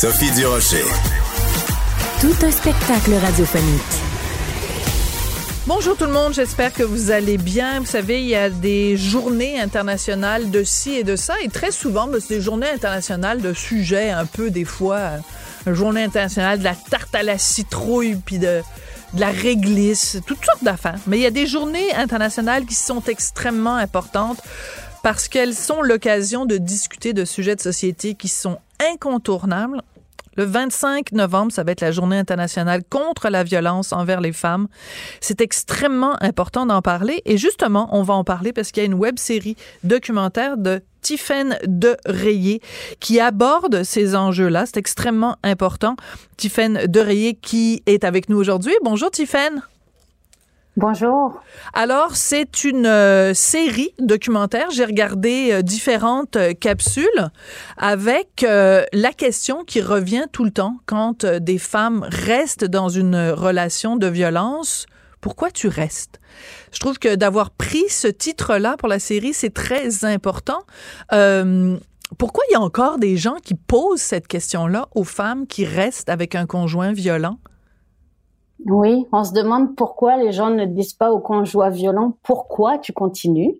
Sophie Durocher. Tout un spectacle radiophonique. Bonjour tout le monde, j'espère que vous allez bien. Vous savez, il y a des journées internationales de ci et de ça, et très souvent, ben, c'est des journées internationales de sujets un peu des fois. Une journée internationale de la tarte à la citrouille, puis de, de la réglisse, toutes sortes d'affaires. Mais il y a des journées internationales qui sont extrêmement importantes parce qu'elles sont l'occasion de discuter de sujets de société qui sont incontournables. Le 25 novembre, ça va être la journée internationale contre la violence envers les femmes. C'est extrêmement important d'en parler et justement, on va en parler parce qu'il y a une web série documentaire de Tiffaine de Rayé qui aborde ces enjeux-là. C'est extrêmement important. Tiffaine de Rayé qui est avec nous aujourd'hui. Bonjour Tiffaine. Bonjour. Alors, c'est une euh, série documentaire. J'ai regardé euh, différentes euh, capsules avec la question qui revient tout le temps quand des femmes restent dans une relation de violence. Pourquoi tu restes? Je trouve que d'avoir pris ce titre-là pour la série, c'est très important. pourquoi il y a encore des gens qui posent cette question-là aux femmes qui restent avec un conjoint violent? Oui, on se demande pourquoi les gens ne disent pas au conjoint violent pourquoi tu continues?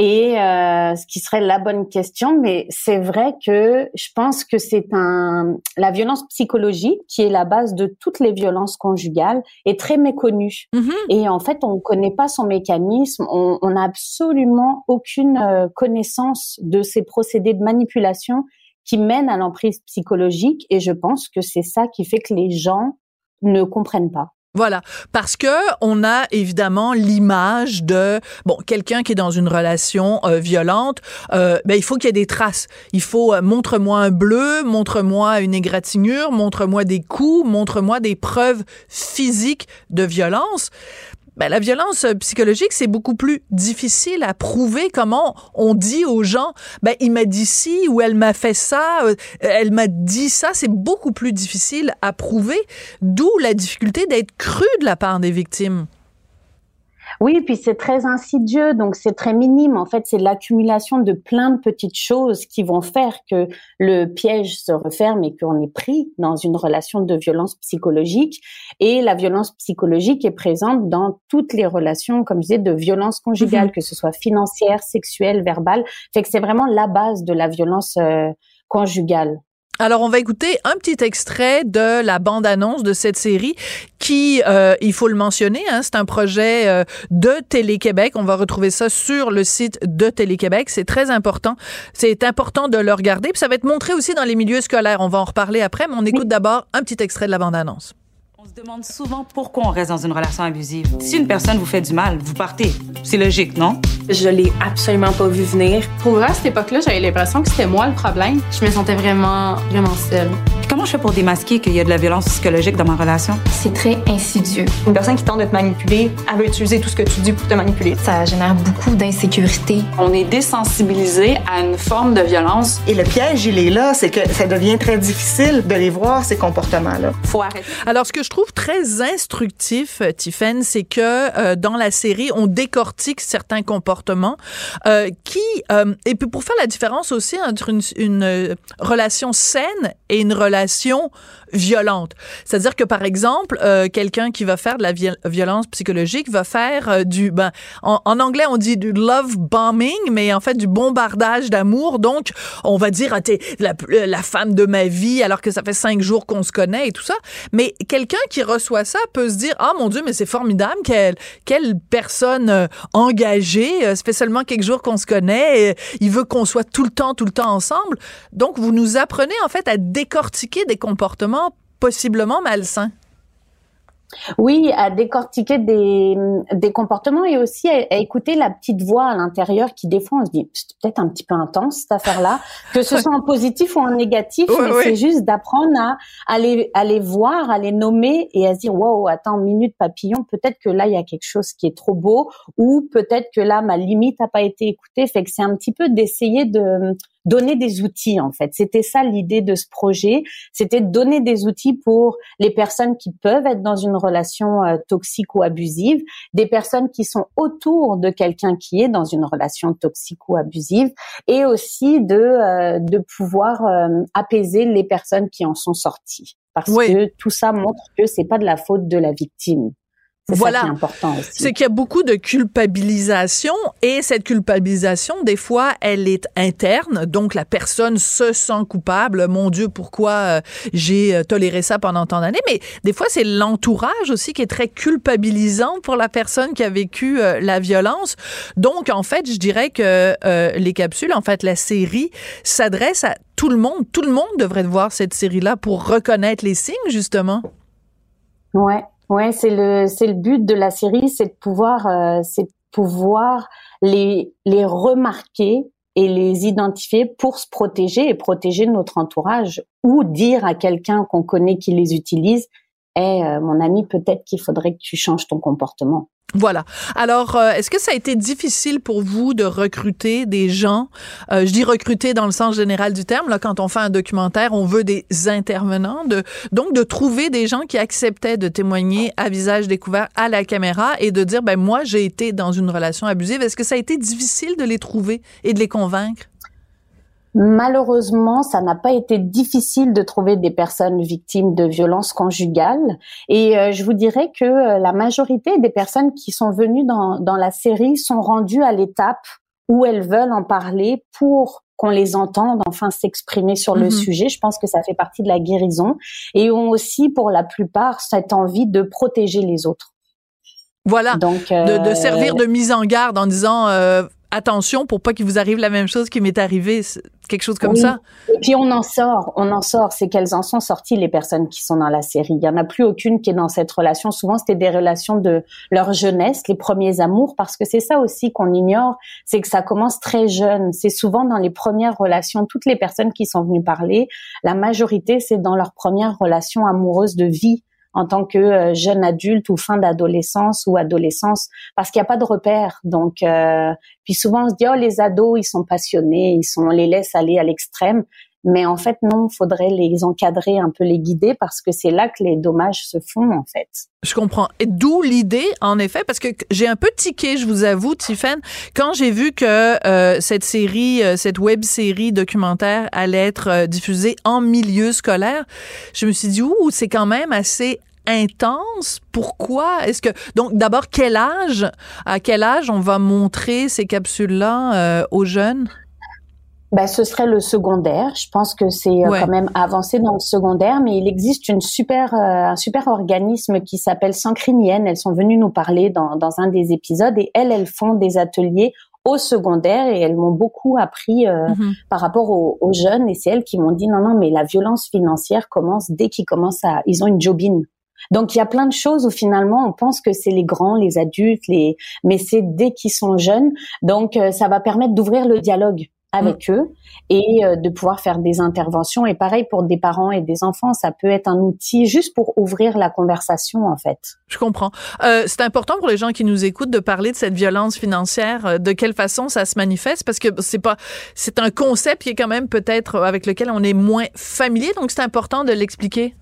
Et euh, ce qui serait la bonne question. Mais c'est vrai que je pense que c'est un la violence psychologique qui est la base de toutes les violences conjugales est très méconnue Mhm. et en fait on ne connaît pas son mécanisme. On n'a absolument aucune euh, connaissance de ces procédés de manipulation qui mènent à l'emprise psychologique et je pense que c'est ça qui fait que les gens ne comprennent pas. Voilà, parce que on a évidemment l'image de bon quelqu'un qui est dans une relation euh, violente, euh, ben il faut qu'il y ait des traces. Il faut euh, montre-moi un bleu, montre-moi une égratignure, montre-moi des coups, montre-moi des preuves physiques de violence. Ben, la violence euh, psychologique, c'est beaucoup plus difficile à prouver. Comment on dit aux gens, ben, il m'a dit ci ou elle m'a fait ça, euh, elle m'a dit ça. C'est beaucoup plus difficile à prouver, d'où la difficulté d'être cru de la part des victimes. Oui, puis c'est très insidieux, donc c'est très minime. En fait, c'est l'accumulation de plein de petites choses qui vont faire que le piège se referme et qu'on est pris dans une relation de violence psychologique. Et la violence psychologique est présente dans toutes les relations, comme je disais, de violence conjugale, Mhm. que ce soit financière, sexuelle, verbale. Fait que c'est vraiment la base de la violence euh, conjugale. Alors, on va écouter un petit extrait de la bande-annonce de cette série qui, euh, il faut le mentionner, hein, c'est un projet euh, de Télé-Québec. On va retrouver ça sur le site de Télé-Québec. C'est très important. C'est important de le regarder. Puis ça va être montré aussi dans les milieux scolaires. On va en reparler après, mais on écoute d'abord un petit extrait de la bande-annonce. Demande souvent pourquoi on reste dans une relation abusive. Si une personne vous fait du mal, vous partez. C'est logique, non? Je l'ai absolument pas vu venir. Pour vrai, à cette époque-là, j'avais l'impression que c'était moi le problème. Je me sentais vraiment, vraiment seule. Puis comment je fais pour démasquer qu'il y a de la violence psychologique dans ma relation? C'est très insidieux. Une personne qui tente de te manipuler, elle va utiliser tout ce que tu dis pour te manipuler. Ça génère beaucoup d'insécurité. On est désensibilisé à une forme de violence. Et le piège, il est là, c'est que ça devient très difficile de les voir, ces comportements-là. Faut arrêter. Alors, ce que je trouve très instructif, euh, Tiffaine, c'est que euh, dans la série, on décortique certains comportements euh, qui, euh, et puis pour faire la différence aussi entre une, une euh, relation saine et une relation violente. C'est-à-dire que, par exemple, euh, quelqu'un qui va faire de la viol- violence psychologique va faire euh, du... Ben, en, en anglais, on dit du love bombing, mais en fait, du bombardage d'amour. Donc, on va dire, ah, t'es la, la femme de ma vie, alors que ça fait cinq jours qu'on se connaît et tout ça. Mais quelqu'un qui reçoit ça peut se dire, ah, mon Dieu, mais c'est formidable, quelle, quelle personne euh, engagée, euh, ça fait seulement quelques jours qu'on se connaît, il veut qu'on soit tout le temps, tout le temps ensemble. Donc, vous nous apprenez, en fait, à décortiquer des comportements possiblement malsains. Oui, à décortiquer des, des comportements et aussi à, écouter la petite voix à l'intérieur qui des fois on se dit c'est peut-être un petit peu intense cette affaire-là, que ce soit en positif ou en négatif, mais c'est juste d'apprendre à, à, les, à les voir, à les nommer et à se dire wow attends minute papillon, peut-être que là il y a quelque chose qui est trop beau ou peut-être que là ma limite n'a pas été écoutée, fait que c'est un petit peu d'essayer de donner des outils en fait. C'était ça l'idée de ce projet, c'était de donner des outils pour les personnes qui peuvent être dans une relation euh, toxique ou abusive, des personnes qui sont autour de quelqu'un qui est dans une relation toxique ou abusive, et aussi de euh, de pouvoir euh, apaiser les personnes qui en sont sorties, parce que tout ça montre que c'est pas de la faute de la victime. Voilà. C'est qu'il y a beaucoup de culpabilisation et cette culpabilisation, des fois, elle est interne. Donc, la personne se sent coupable. Mon Dieu, pourquoi euh, j'ai euh, toléré ça pendant tant d'années? Mais des fois, c'est l'entourage aussi qui est très culpabilisant pour la personne qui a vécu euh, la violence. Donc, en fait, je dirais que les capsules, en fait, la série s'adresse à tout le monde. Tout le monde devrait voir cette série-là pour reconnaître les signes, justement. Ouais, Ouais, c'est le c'est le but de la série, c'est de pouvoir euh, c'est de pouvoir les les remarquer et les identifier pour se protéger et protéger notre entourage ou dire à quelqu'un qu'on connaît qui les utilise, "Eh mon ami, peut-être qu'il faudrait que tu changes ton comportement." Voilà. Alors, euh, est-ce que ça a été difficile pour vous de recruter des gens? Euh, Je dis recruter dans le sens général du terme. Quand on fait un documentaire, on veut des intervenants. Donc, de trouver des gens qui acceptaient de témoigner à visage découvert à la caméra et de dire, ben moi, j'ai été dans une relation abusive. Est-ce que ça a été difficile de les trouver et de les convaincre? Malheureusement, ça n'a pas été difficile de trouver des personnes victimes de violences conjugales. Et euh, je vous dirais que euh, la majorité des personnes qui sont venues dans, dans la série sont rendues à l'étape où elles veulent en parler pour qu'on les entende enfin s'exprimer sur le mhm. sujet. Je pense que ça fait partie de la guérison et ont aussi pour la plupart cette envie de protéger les autres. Voilà, Donc, de, de, servir euh, de mise en garde en disant attention pour pas qu'il vous arrive la même chose qui m'est arrivé, quelque chose comme ça. Et puis on en sort, on en sort, c'est qu'elles en sont sorties les personnes qui sont dans la série. Il y en a plus aucune qui est dans cette relation. Souvent c'était des relations de leur jeunesse, les premiers amours, parce que c'est ça aussi qu'on ignore, c'est que ça commence très jeune. C'est souvent dans les premières relations, toutes les personnes qui sont venues parler, la majorité c'est dans leur première relation amoureuse de vie en tant que euh, jeune adulte ou fin d'adolescence ou adolescence parce qu'il n'y a pas de repère. Donc, euh, puis souvent on se dit oh les ados ils sont passionnés, ils sont on les laisse aller à l'extrême. Mais en fait, non, faudrait les encadrer, un peu les guider, parce que c'est là que les dommages se font, en fait. Je comprends. Et d'où l'idée, en effet, parce que j'ai un peu tiqué, je vous avoue, Tiffany, quand j'ai vu que euh, cette série, cette web série documentaire allait être diffusée en milieu scolaire, je me suis dit, ouh, c'est quand même assez intense. Pourquoi? Est-ce que donc d'abord quel âge à quel âge on va montrer ces capsules-là euh, aux jeunes? Ben, ce serait le secondaire. Je pense que c'est euh, quand même avancé dans le secondaire, mais il existe une super, euh, un super organisme qui s'appelle Sancrinienne. Elles sont venues nous parler dans, dans un des épisodes et elles, elles font des ateliers au secondaire et elles m'ont beaucoup appris mhm. par rapport aux, aux, jeunes et c'est elles qui m'ont dit non non mais la violence financière commence dès qu'ils commencent à ils ont une jobine donc il y a plein de choses où finalement on pense que c'est les grands, les adultes, les mais c'est dès qu'ils sont jeunes. Donc euh, ça va permettre d'ouvrir le dialogue avec mm. eux et euh, de pouvoir faire des interventions. Et pareil pour des parents et des enfants, ça peut être un outil juste pour ouvrir la conversation en fait. Je comprends. Euh, c'est important pour les gens qui nous écoutent de parler de cette violence financière, euh, de quelle façon ça se manifeste, parce que c'est pas, c'est un concept qui est quand même peut-être avec lequel on est moins familier, donc c'est important de l'expliquer.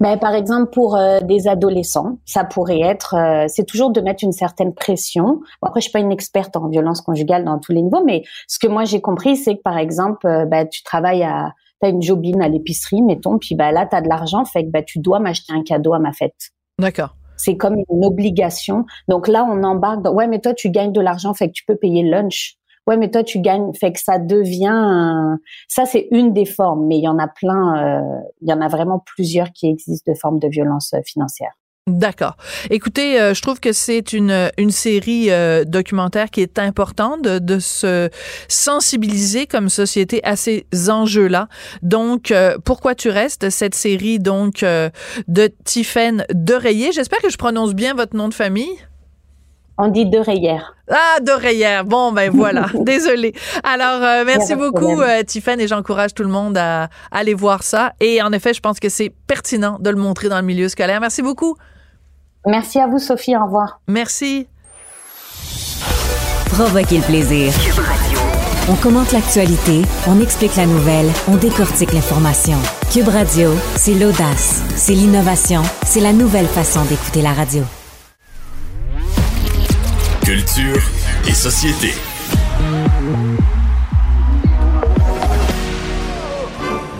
Ben, par exemple, pour euh, des adolescents, ça pourrait être, euh, c'est toujours de mettre une certaine pression. après, je suis pas une experte en violence conjugale dans tous les niveaux, mais ce que moi j'ai compris, c'est que par exemple, euh, ben, tu travailles à, t'as une jobine à l'épicerie, mettons, puis ben là, t'as de l'argent, fait que ben, tu dois m'acheter un cadeau à ma fête. D'accord. C'est comme une obligation. Donc là, on embarque dans, ouais, mais toi, tu gagnes de l'argent, fait que tu peux payer le lunch ouais mais toi tu gagnes fait que ça devient ça c'est une des formes mais il y en a plein euh, il y en a vraiment plusieurs qui existent de formes de violence euh, financière D'accord. Écoutez, euh, je trouve que c'est une, une série euh, documentaire qui est importante de, de, se sensibiliser comme société à ces enjeux-là. Donc, euh, pourquoi tu restes? Cette série donc de Tiffaine Dereyer. J'espère que je prononce bien votre nom de famille. On dit Dereyer. Ah, Dereyer. Bon, ben voilà. Désolée. Alors, merci beaucoup, euh, et j'encourage tout le monde à, à aller voir ça. Et en effet, je pense que c'est pertinent de le montrer dans le milieu scolaire. Merci beaucoup. Merci à vous, Sophie. Au revoir. Merci. Provoquez le plaisir. On commente l'actualité, on explique la nouvelle, on décortique l'information. Cube Radio, c'est l'audace, c'est l'innovation, c'est la nouvelle façon d'écouter la radio. Culture et société.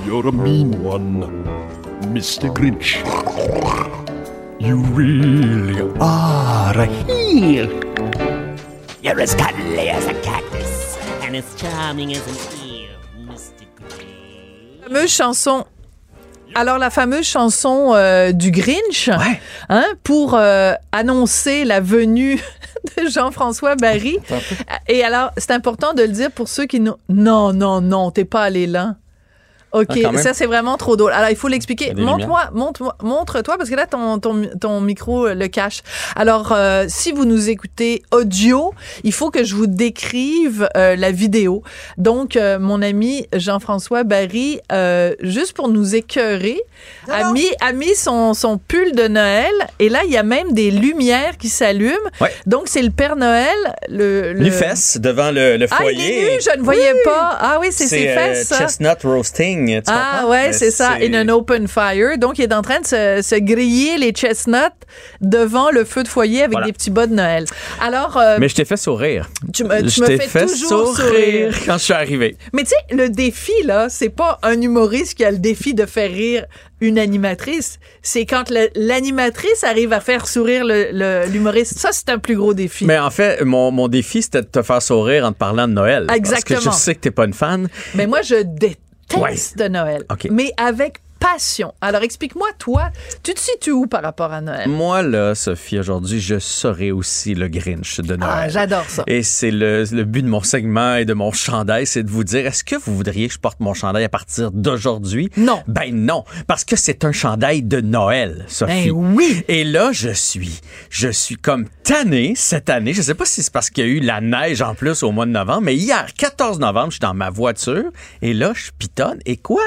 You're a mean one, Mr. Grinch. You really are a heel. You're as cuddly as a cactus and as charming as an eel, Mr. La fameuse chanson. Alors la fameuse chanson euh, du Grinch, ouais. hein, pour euh, annoncer la venue de Jean-François Barry. Et alors c'est important de le dire pour ceux qui non non non non t'es pas allé là. OK, Ah, ça c'est vraiment trop drôle. Alors il faut l'expliquer. Montre-moi, montre-moi, montre-toi parce que là ton, ton, ton micro euh, le cache. Alors euh, si vous nous écoutez audio, il faut que je vous décrive euh, la vidéo. Donc euh, mon ami Jean-François Barry euh, juste pour nous écœurer a mis a mis son son pull de Noël et là il y a même des lumières qui s'allument. Ouais. Donc c'est le Père Noël le, le... Nu fesses devant le, le Ah, il foyer. est nu, je ne voyais pas. Ah oui, c'est ses euh, fesses. ça. chestnut roasting. Tu Ah ouais, c'est ça, in an open fire. Donc, il est en train de se, se griller les chestnuts devant le feu de foyer avec Voilà. des petits bas de Noël. Alors, euh, Mais je t'ai fait sourire. tu me, tu fais, fait toujours sourire. quand je suis arrivé. Mais tu sais, le défi, là, c'est pas un humoriste qui a le défi de faire rire une animatrice. C'est quand l'animatrice arrive à faire sourire l'humoriste. Ça, c'est un plus gros défi. Mais en fait, mon, mon défi, c'était de te faire sourire en te parlant de Noël. Exactement. Parce que je sais que t'es pas une fan. Mais moi, je déteste Ouais. de Noël. Mais avec passion. Alors, explique-moi, toi, tu te situes où par rapport à Noël? Moi, là, Sophie, aujourd'hui, je serai aussi le Grinch de Noël. Ah, j'adore ça. Et c'est le, le but de mon segment et de mon chandail, c'est de vous dire, est-ce que vous voudriez que je porte mon chandail à partir d'aujourd'hui? Non. Ben non, parce que c'est un chandail de Noël, Sophie. Ben oui. Et là, je suis, je suis comme tanné cette année. Je sais pas si c'est parce qu'il y a eu la neige en plus au mois de novembre, mais hier, 14 novembre, je suis dans ma voiture et là, je pitonne. Et quoi?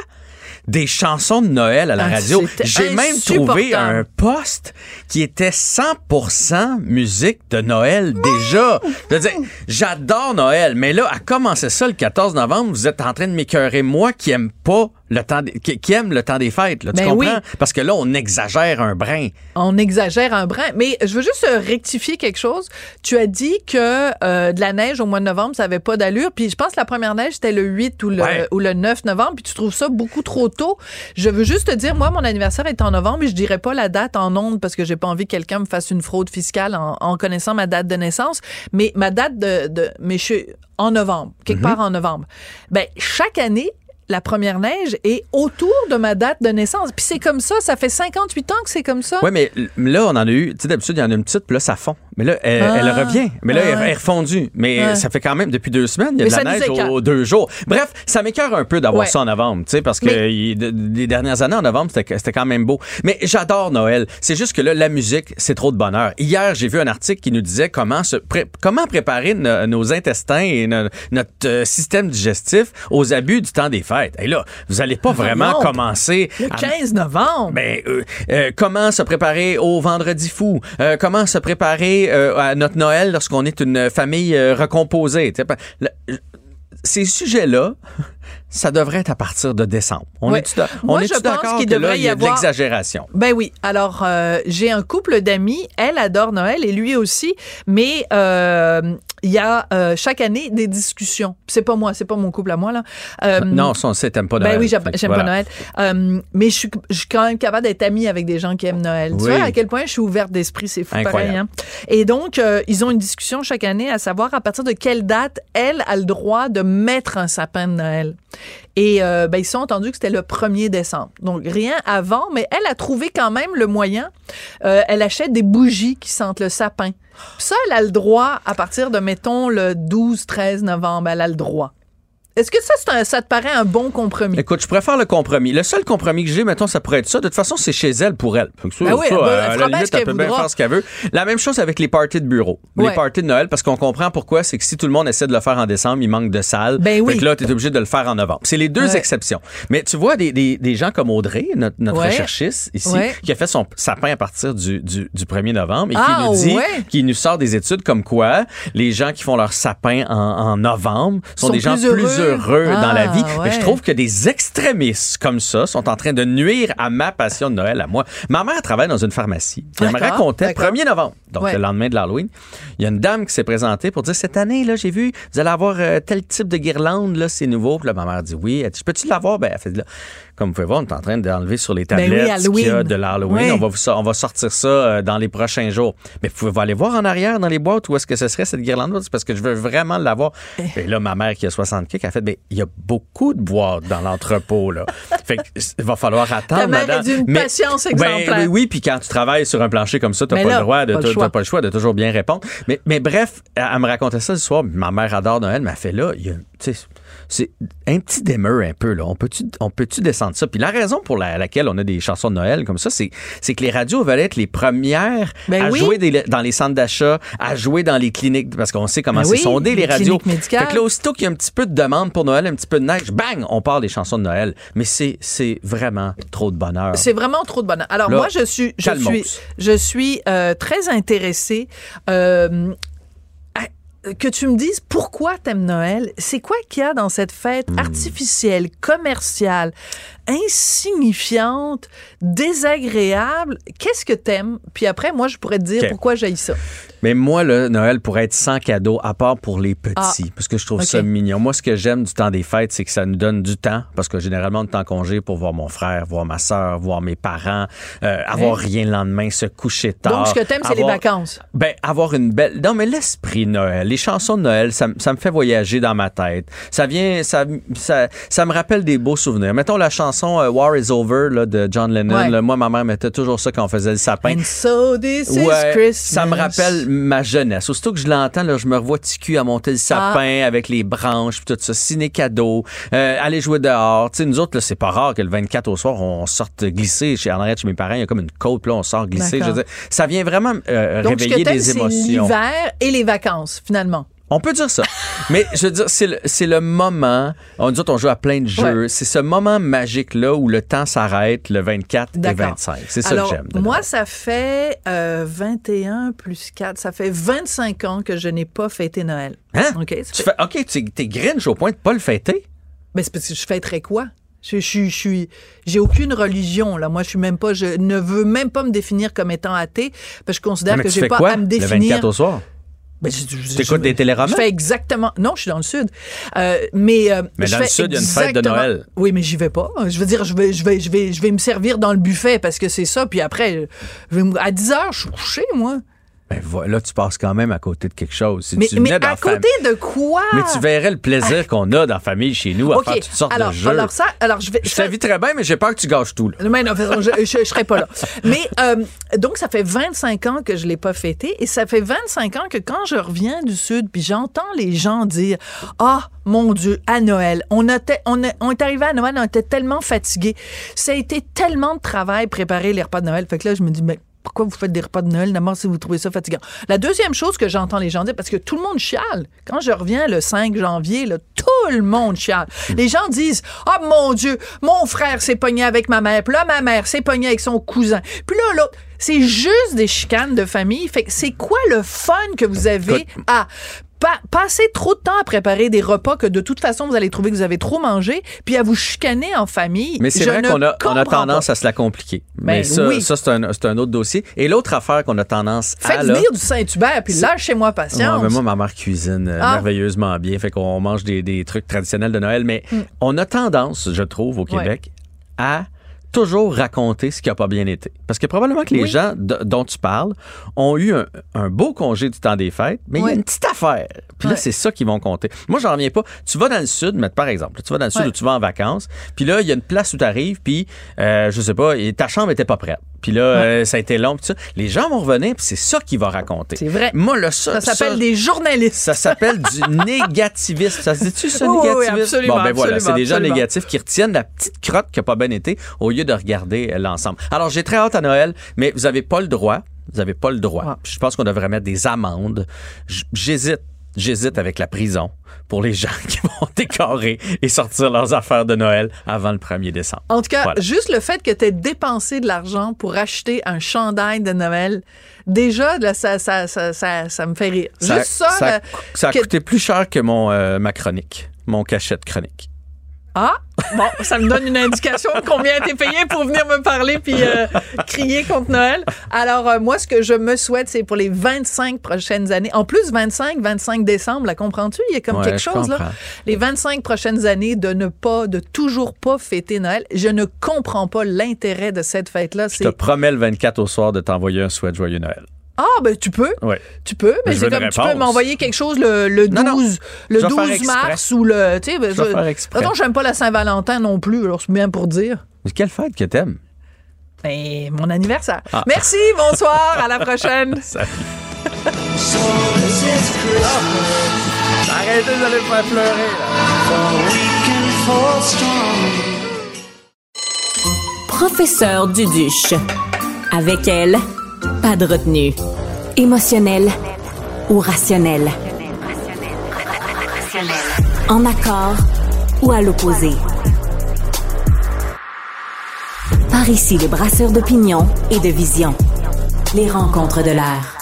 Des chansons de Noël à la Ah, radio. J'ai même trouvé un poste qui était 100% musique de Noël déjà. Je veux dire, j'adore Noël, mais là, à commencer ça le 14 novembre, vous êtes en train de m'écœurer moi qui aime pas le temps, des- qui, qui aime le temps des fêtes. Là, tu Ben comprends? oui. Parce que là, on exagère un brin. On exagère un brin, mais je veux juste euh, rectifier quelque chose. Tu as dit que euh, de la neige au mois de novembre, ça avait pas d'allure. Puis je pense que la première neige, c'était le 8 ou le, Ouais. ou le 9 novembre. Puis tu trouves ça beaucoup trop tôt. Je veux juste te dire, moi, mon anniversaire est en novembre et je dirais pas la date en ondes parce que j'ai pas envie que quelqu'un me fasse une fraude fiscale en, en connaissant ma date de naissance. Mais ma date de... de mais je suis en novembre, quelque part en novembre. Ben, chaque année, la première neige est autour de ma date de naissance. Puis c'est comme ça, ça fait 58 ans que c'est comme ça. Ouais, mais là, on en a eu. Tu sais, d'habitude, il y en a une petite, puis là, ça fond. Mais là, elle, Ah. elle revient. Mais là, elle est refondue. Mais ça fait quand même depuis deux semaines, il y a de la neige aux deux jours. Bref, ça m'écœure un peu d'avoir Ouais. ça en novembre, tu sais, parce que Mais- il- de- les dernières années en novembre, c'était c'était quand même beau. Mais j'adore Noël. C'est juste que là, la musique, c'est trop de bonheur. Hier, j'ai vu un article qui nous disait comment se pré- comment préparer no- nos intestins et no- notre euh, système digestif aux abus du temps des fêtes. Et là, vous allez pas vraiment non. commencer Le à 15 novembre. ben, euh, euh, comment se préparer au vendredi fou? Euh, comment se préparer euh, à notre Noël lorsqu'on est une famille euh, recomposée? Le- ces sujets-là, ça devrait être à partir de décembre. On da- Moi, on pense d'accord qu'il là, devrait y y a de avoir- l'exagération? Ben oui. Alors, euh, j'ai un couple d'amis. Elle adore Noël et lui aussi. Mais euh, il y a euh, chaque année des discussions. C'est pas moi, c'est pas mon couple à moi là. Euh, non, ça, sait, t'aimes pas Noël. Ben oui, j'aime voilà. pas Noël. Euh, mais je suis, je suis quand même capable d'être amie avec des gens qui aiment Noël. Tu Oui. vois à quel point je suis ouverte d'esprit, c'est fou Incroyable. pareil. hein. Et donc, ils ont une discussion chaque année à savoir à partir de quelle date elle a le droit de mettre un sapin de Noël. Et euh, ben, ils sont entendus que c'était le 1er décembre. Donc, rien avant, mais elle a trouvé quand même le moyen. Euh, elle achète des bougies qui sentent le sapin. Ça, elle a le droit, à partir de, mettons, le 12-13 novembre, elle a le droit. Est-ce que ça, un- ça te paraît un bon compromis? Écoute, je préfère le compromis. Le seul compromis que j'ai, mettons, ça pourrait être ça. De toute façon, c'est chez elle pour elle. Ça, Ben oui, ça, elle va- euh, à la limite, elle peut bien faire ce qu'elle veut. La même chose avec les parties de bureau. Ouais. Les parties de Noël, parce qu'on comprend pourquoi, c'est que si tout le monde essaie de le faire en décembre, il manque de salles. Ben oui. Fait que là, t'es obligé de le faire en novembre. C'est les deux Ouais. exceptions. Mais tu vois, des, des, des gens comme Audrey, notre, notre Ouais. recherchiste ici, qui a fait son sapin à partir du, du, du 1er novembre et Ah, qui nous dit, qui nous sort des études comme quoi les gens qui font leur sapin en, en novembre sont, Sont des gens plus plus heureux. dans la Ah, vie. Mais je trouve que des extrémistes comme ça sont en train de nuire à ma passion de Noël à moi. Ma mère travaille dans une pharmacie. Elle me racontait, d'accord. 1er novembre, donc Ouais. le lendemain de l'Halloween, il y a une dame qui s'est présentée pour dire cette année, là, j'ai vu, vous allez avoir euh, tel type de guirlande, là, c'est nouveau. Puis là, ma mère dit oui. Elle dit, peux-tu l'avoir? Ben, elle fait, là, comme vous pouvez voir, on est en train d'enlever sur les Ben oui, tablettes ce qu'il y a de l'Halloween. Oui. On, va on va sortir ça euh, dans les prochains jours. Mais vous pouvez aller voir en arrière dans les boîtes où est-ce que ce serait cette guirlande-là? C'est parce que je veux vraiment l'avoir. Eh. Et là, ma mère qui a 60 kicks, elle fait, ben, il y a beaucoup de boîtes dans l'entrepôt, là. fait il va falloir attendre, Ta mère a madame. d'une Mais- patience ben, exemplaire. oui, oui, puis quand tu travailles sur un plancher comme ça, t'as Mais pas le droit de, pas le pas le choix de toujours bien répondre. Mais, mais bref, elle, elle me racontait ça ce soir. Ma mère adore Noël, mais elle fait là, il y a, tu sais, c'est un petit démeur un peu là. On peut-tu, on peut-tu descendre ça? Puis la raison pour la- laquelle on a des chansons de Noël comme ça, c'est, c'est que les radios veulent être les premières Ben à oui. jouer des- dans les centres d'achat, à jouer dans les cliniques, parce qu'on sait comment Ben c'est oui, sondé les les radios. Fait que là, aussitôt qu'il y a un petit peu de demande pour Noël, un petit peu de neige, bang, on part des chansons de Noël. Mais c'est, c'est vraiment trop de bonheur. C'est vraiment trop de bonheur. Alors Là, moi, je suis, je calmos. suis, je suis euh, très intéressée. euh, que tu me dises pourquoi t'aimes Noël, c'est quoi qu'il y a dans cette fête Hmm. artificielle, commerciale, insignifiante, désagréable? Qu'est-ce que t'aimes? Puis après, moi, je pourrais te dire pourquoi j'ai ça. Mais moi, le Noël pourrait être sans cadeau, à part pour les petits, Ah. parce que je trouve ça mignon. Moi, ce que j'aime du temps des fêtes, c'est que ça nous donne du temps, parce que généralement, on est en congé pour voir mon frère, voir ma soeur, voir mes parents, euh, avoir rien le lendemain, se coucher tard. Donc, ce que t'aimes, c'est les vacances. Ben, avoir une belle. Non, mais l'esprit Noël, les chansons de Noël, ça, ça me fait voyager dans ma tête. Ça vient, ça, ça, ça me rappelle des beaux souvenirs. Mettons la chanson euh, War is Over là, de John Lennon. Ouais. là, moi, ma mère mettait toujours ça quand on faisait le sapin. And so this is Ouais, Christmas. ça me rappelle ma jeunesse. Aussitôt que je l'entends, je me revois ticu à monter le sapin Ah. avec les branches, puis tout ça, ciné cadeau, euh, aller jouer dehors. Tu sais, nous autres, c'est pas rare que le 24 au soir, on sorte glisser chez en arrière chez mes parents. Il y a comme une côte, là, on sort glisser. Je D'accord. veux dire, ça vient vraiment euh, Donc, réveiller des émotions. l'hiver et les vacances, finalement. On peut dire ça. Mais je veux dire, c'est le, c'est le moment. On dit on joue à plein de jeux. Ouais. C'est ce moment magique-là où le temps s'arrête le 24 et D'accord. 25. C'est ça Alors, que j'aime. Moi, ça fait euh, 21 plus 4, ça fait 25 ans que je n'ai pas fêté Noël. Hein? OK? Tu fait- fais, OK, tu t'es grinch au point de pas le fêter? Ben, c'est parce que je fêterais quoi? Je, je, je suis, j'ai aucune religion là. Moi, je suis même pas, je ne veux même pas me définir comme étant athée, parce que je considère Mais que j'ai pas quoi à me le définir. 24 au soir? Ben, T'écoutes des téléromans? Je fais exactement. Non, je suis dans le sud. Euh, mais euh, Mais je dans le fais sud, il y a une fête de Noël. Oui, mais j'y vais pas. Je veux dire, je vais, je vais, je vais, je vais me servir dans le buffet parce que c'est ça. Puis après, je vais à 10 heures, je suis couché, moi. Ben voilà, tu passes quand même à côté de quelque chose. Si Mais, tu à fam- côté de quoi? Mais tu verrais le plaisir qu'on a dans la famille chez nous à faire toutes sortes alors, de jeux. alors ça, alors je vais. je bien, mais j'ai peur que tu gâches tout. Là. Mais non, je, je, je serai pas là. Mais euh, donc, ça fait 25 ans que je l'ai pas fêté et ça fait 25 ans que quand je reviens du Sud, puis j'entends les gens dire Ah, mon Dieu, à Noël, on, a- on est arrivé à Noël, on était tellement fatigués. Ça a été tellement de travail préparer les repas de Noël. Fait que là, je me dis, mais pourquoi vous faites des repas de Noël, d'abord si vous trouvez ça fatigant. La deuxième chose que j'entends les gens dire, parce que tout le monde chiale, quand je reviens le 5 janvier, là, tout le monde chiale. Les gens disent, ah mon Dieu, mon frère s'est pogné avec ma mère, puis là ma mère s'est pognée avec son cousin, puis là l'autre. C'est juste des chicanes de famille. Fait que c'est quoi le fun que vous avez à pa- passer trop de temps à préparer des repas que de toute façon vous allez trouver que vous avez trop mangé, puis à vous chicaner en famille. Mais c'est vrai qu'on a, on a tendance pas. à se la compliquer. Ben Mais ça, oui. ça c'est un, c'est un autre dossier. Et l'autre affaire qu'on a tendance à. Faites venir du Saint-Hubert, puis lâchez-moi patience. Ouais, mais moi, ma mère cuisine euh, Ah. merveilleusement bien. Fait qu'on mange des, des trucs traditionnels de Noël. Mais Hmm. on a tendance, je trouve, au Ouais. Québec, à toujours raconter ce qui a pas bien été. Parce que probablement que les Oui. gens dont tu parles ont eu un, un beau congé du temps des fêtes, mais il y a une petite affaire. Puis là, c'est ça qu'ils vont compter. Moi, j'en reviens pas. Tu vas dans le sud, mais par exemple, tu vas dans le sud où tu vas en vacances, puis là, il y a une place où tu arrives, puis euh, je sais pas, et ta chambre était pas prête. Puis là, euh, ça a été long, puis ça. Les gens vont revenir, puis c'est ça qu'ils vont raconter. C'est vrai. Moi, le ça, Ça s'appelle des journalistes. ça s'appelle du négativisme. Ça se dit-tu, ça, Oui, oui, négativisme? absolument, bon, ben voilà, c'est des gens absolument. négatifs qui retiennent la petite crotte qui a pas bien été au lieu de regarder euh, l'ensemble. Alors, j'ai très hâte à Noël, mais vous avez pas le droit. Vous avez pas le droit. Je pense qu'on devrait mettre des amendes. J'hésite. J'hésite avec la prison pour les gens qui vont décorer et sortir leurs affaires de Noël avant le 1er décembre. En tout cas, Voilà. juste le fait que tu aies dépensé de l'argent pour acheter un chandail de Noël, déjà, là, ça, ça, ça, ça, ça me fait rire. Ça, juste ça, ça, là, ça a que- coûté plus cher que mon, euh, ma chronique, mon cachet de chronique. Ah, bon, ça me donne une indication de combien t'es payé pour venir me parler puis euh, crier contre Noël. Alors, euh, moi, ce que je me souhaite, c'est pour les 25 prochaines années. En plus, 25, 25 décembre, là, comprends-tu? Il y a comme Ouais, quelque chose, là. Les 25 prochaines années de ne pas, de toujours pas fêter Noël. Je ne comprends pas l'intérêt de cette fête-là. Je te promets le 24 au soir de t'envoyer un souhait de joyeux Noël. Ah, ben, tu peux. Ouais. Tu peux, mais Je c'est comme tu peux m'envoyer quelque chose le, le 12, Non, non. le Je vais faire 12 exprès. mars ou le, tu sais, ben, Je. Attends, j'aime pas la Saint-Valentin non plus, alors c'est bien pour dire. Mais quelle fête que t'aimes? Ben, mon anniversaire. Ah. Merci, bonsoir, à la prochaine. Salut. Arrêtez d'aller me faire pleurer, Professeur Duduche. Avec elle, pas de retenue. Émotionnel ou rationnel. En accord ou à l'opposé. Par ici, les brasseurs d'opinion et de vision. Les rencontres de l'air.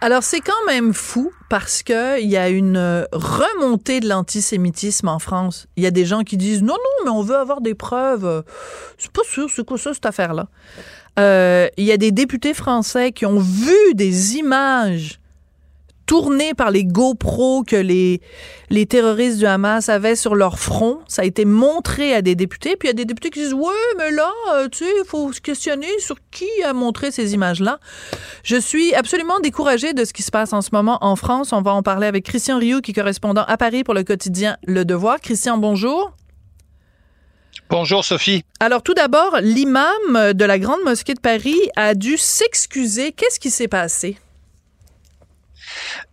Alors, c'est quand même fou parce que il y a une euh, remontée de l'antisémitisme en France. Il y a des gens qui disent non, non, mais on veut avoir des preuves. Euh, C'est pas sûr, c'est quoi ça, cette affaire-là? Euh, Il y a des députés français qui ont vu des images tournées par les GoPro que les, les terroristes du Hamas avaient sur leur front. Ça a été montré à des députés. Puis il y a des députés qui disent Ouais, mais là, euh, tu sais, il faut se questionner sur qui a montré ces images-là. Je suis absolument découragée de ce qui se passe en ce moment en France. On va en parler avec Christian Rioux, qui est correspondant à Paris pour le quotidien Le Devoir. Christian, bonjour. Bonjour Sophie. Alors tout d'abord, l'imam de la Grande Mosquée de Paris a dû s'excuser. Qu'est-ce qui s'est passé?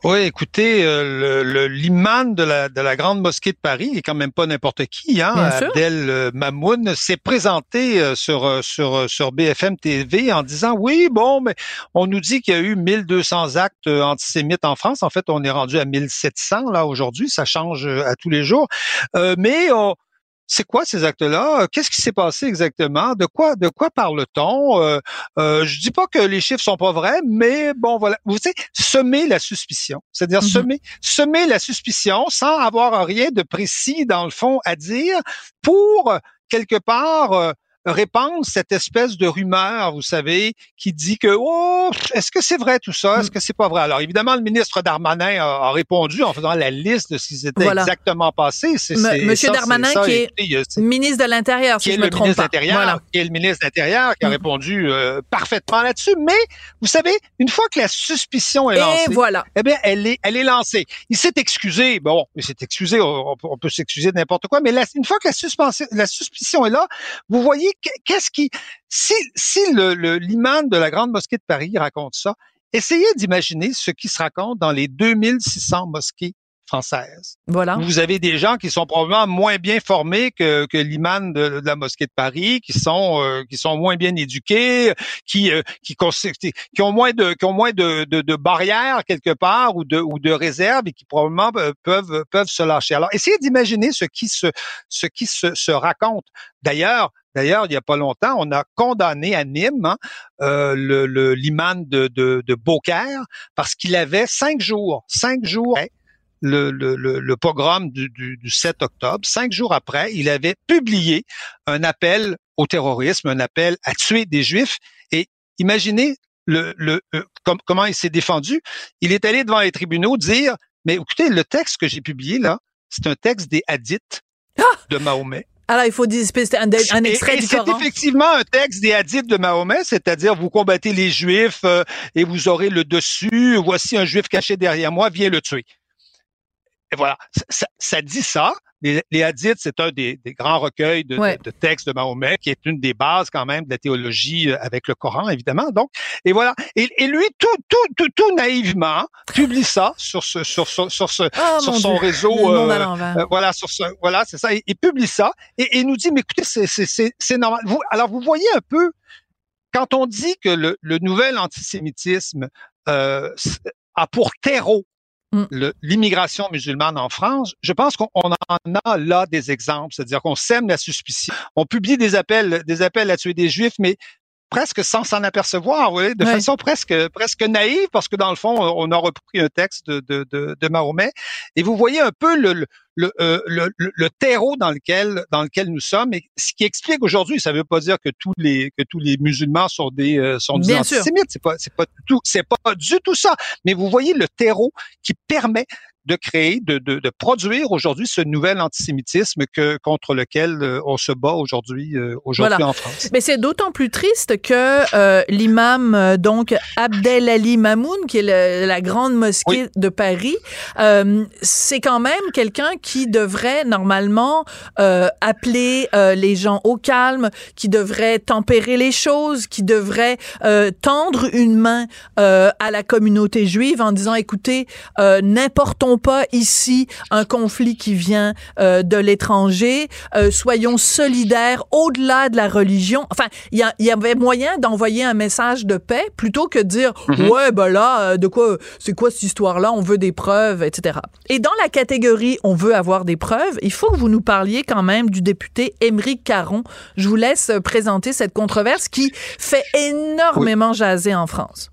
Oui, écoutez, euh, le- le- l'imam de la, de la Grande Mosquée de Paris, est quand même pas n'importe qui, hein. Abdel euh, Mamoun, s'est présenté euh, sur, sur, sur BFM TV en disant, oui, bon, mais on nous dit qu'il y a eu 1200 actes antisémites en France. En fait, on est rendu à 1700 là aujourd'hui, ça change à tous les jours. Euh, mais on- c'est quoi ces actes-là? Qu'est-ce qui s'est passé exactement? De quoi de quoi parle-t-on? Euh, euh, Je dis pas que les chiffres sont pas vrais, mais bon voilà, vous savez, semer la suspicion, c'est-à-dire Mhm. semer semer la suspicion sans avoir rien de précis dans le fond à dire pour quelque part euh, répandre cette espèce de rumeur, vous savez, qui dit que oh, est-ce que c'est vrai tout ça? Est-ce que c'est pas vrai? Alors évidemment, le ministre Darmanin a, a répondu en faisant la liste de ce qui s'était Voilà. exactement passé. C'est, M- Monsieur ça, Darmanin, ça, qui est c'est- Ministre de l'Intérieur, qui si est le ministre de l'Intérieur, qui est le ministre de l'Intérieur, qui a Mm. répondu euh, parfaitement là-dessus. Mais vous savez, une fois que la suspicion est Et lancée, voilà. eh bien, elle est, elle est lancée. Il s'est excusé. Bon, il s'est excusé. On, on peut- s'excuser de n'importe quoi. Mais la- une fois que la, la suspicion est là, vous voyez qu'est-ce qui, si, si le, le- l'imam de la grande mosquée de Paris raconte ça, essayez d'imaginer ce qui se raconte dans les 2600 mosquées françaises. Voilà. Vous avez des gens qui sont probablement moins bien formés que, que l'imam de, de la mosquée de Paris, qui sont euh, qui sont moins bien éduqués, qui euh, qui, qui ont moins de qui ont moins de, de, de barrières quelque part ou de ou de réserves et qui probablement peuvent peuvent se lâcher. Alors essayez d'imaginer ce qui se ce qui se, se raconte. D'ailleurs. D'ailleurs, il n'y a pas longtemps, on a condamné à Nîmes hein, euh, le, le- l'imam de, de, de Beaucaire parce qu'il avait cinq jours, cinq jours le, le, le, le pogrom du, du, du 7 octobre, cinq jours après, il avait publié un appel au terrorisme, un appel à tuer des Juifs. Et imaginez le, le, euh, com- comment il s'est défendu. Il est allé devant les tribunaux dire, mais écoutez, le texte que j'ai publié là, c'est un texte des hadiths de Mahomet. Alors, il faut dire un, un extrait et, du C'est effectivement un texte des hadiths de Mahomet, c'est-à-dire vous combattez les Juifs euh, et vous aurez le dessus. Voici un Juif caché derrière moi, viens le tuer. Et voilà, ça, ça dit ça. Les, les hadiths, c'est un des, des, grands recueils de, Ouais. de, de textes de Mahomet, qui est une des bases quand même de la théologie euh, avec le Coran, évidemment. Donc, et voilà. Et, et lui, tout, tout, tout, tout naïvement, publie ça sur ce, sur, sur, sur ce, Oh, sur son Dieu. réseau. Euh, euh, voilà, sur ce, voilà, c'est ça. Il, il publie ça et, et nous dit, mais écoutez, c'est, c'est, c'est, c'est normal. Vous, alors, vous voyez un peu quand on dit que le, le nouvel antisémitisme euh, a pour terreau l'immigration musulmane en France, je pense qu'on on en a là des exemples, c'est-à-dire qu'on sème la suspicion. On publie des appels, des appels à tuer des juifs, mais presque sans s'en apercevoir, vous voyez, de Ouais. façon presque presque naïve, parce que dans le fond, on a repris un texte de, de, de, de Mahomet, et vous voyez un peu le, le, le, euh, le, terreau dans lequel dans lequel nous sommes, et ce qui explique aujourd'hui, ça ne veut pas dire que tous les que tous les musulmans sont des euh, sont des Bien antisémites, c'est pas c'est pas du tout c'est pas du tout ça, mais vous voyez le terreau qui permet de créer, de, de, de produire aujourd'hui ce nouvel antisémitisme que contre lequel euh, on se bat aujourd'hui euh, aujourd'hui Voilà. en France. Mais c'est d'autant plus triste que euh, l'imam euh, donc Abdel Ali Mamoun, qui est le- la grande mosquée de Paris, euh, c'est quand même quelqu'un qui devrait normalement euh, appeler euh, les gens au calme, qui devrait tempérer les choses, qui devrait euh, tendre une main euh, à la communauté juive en disant écoutez, euh, pas ici un conflit qui vient euh, de l'étranger, euh, soyons solidaires au-delà de la religion. Enfin, il y, y avait moyen d'envoyer un message de paix plutôt que de dire Mhm. ouais ben là euh, de quoi c'est quoi cette histoire-là, on veut des preuves, etc. Et dans la catégorie on veut avoir des preuves, il faut que vous nous parliez quand même du député Émeric Caron. Je vous laisse présenter cette controverse qui fait énormément jaser en France.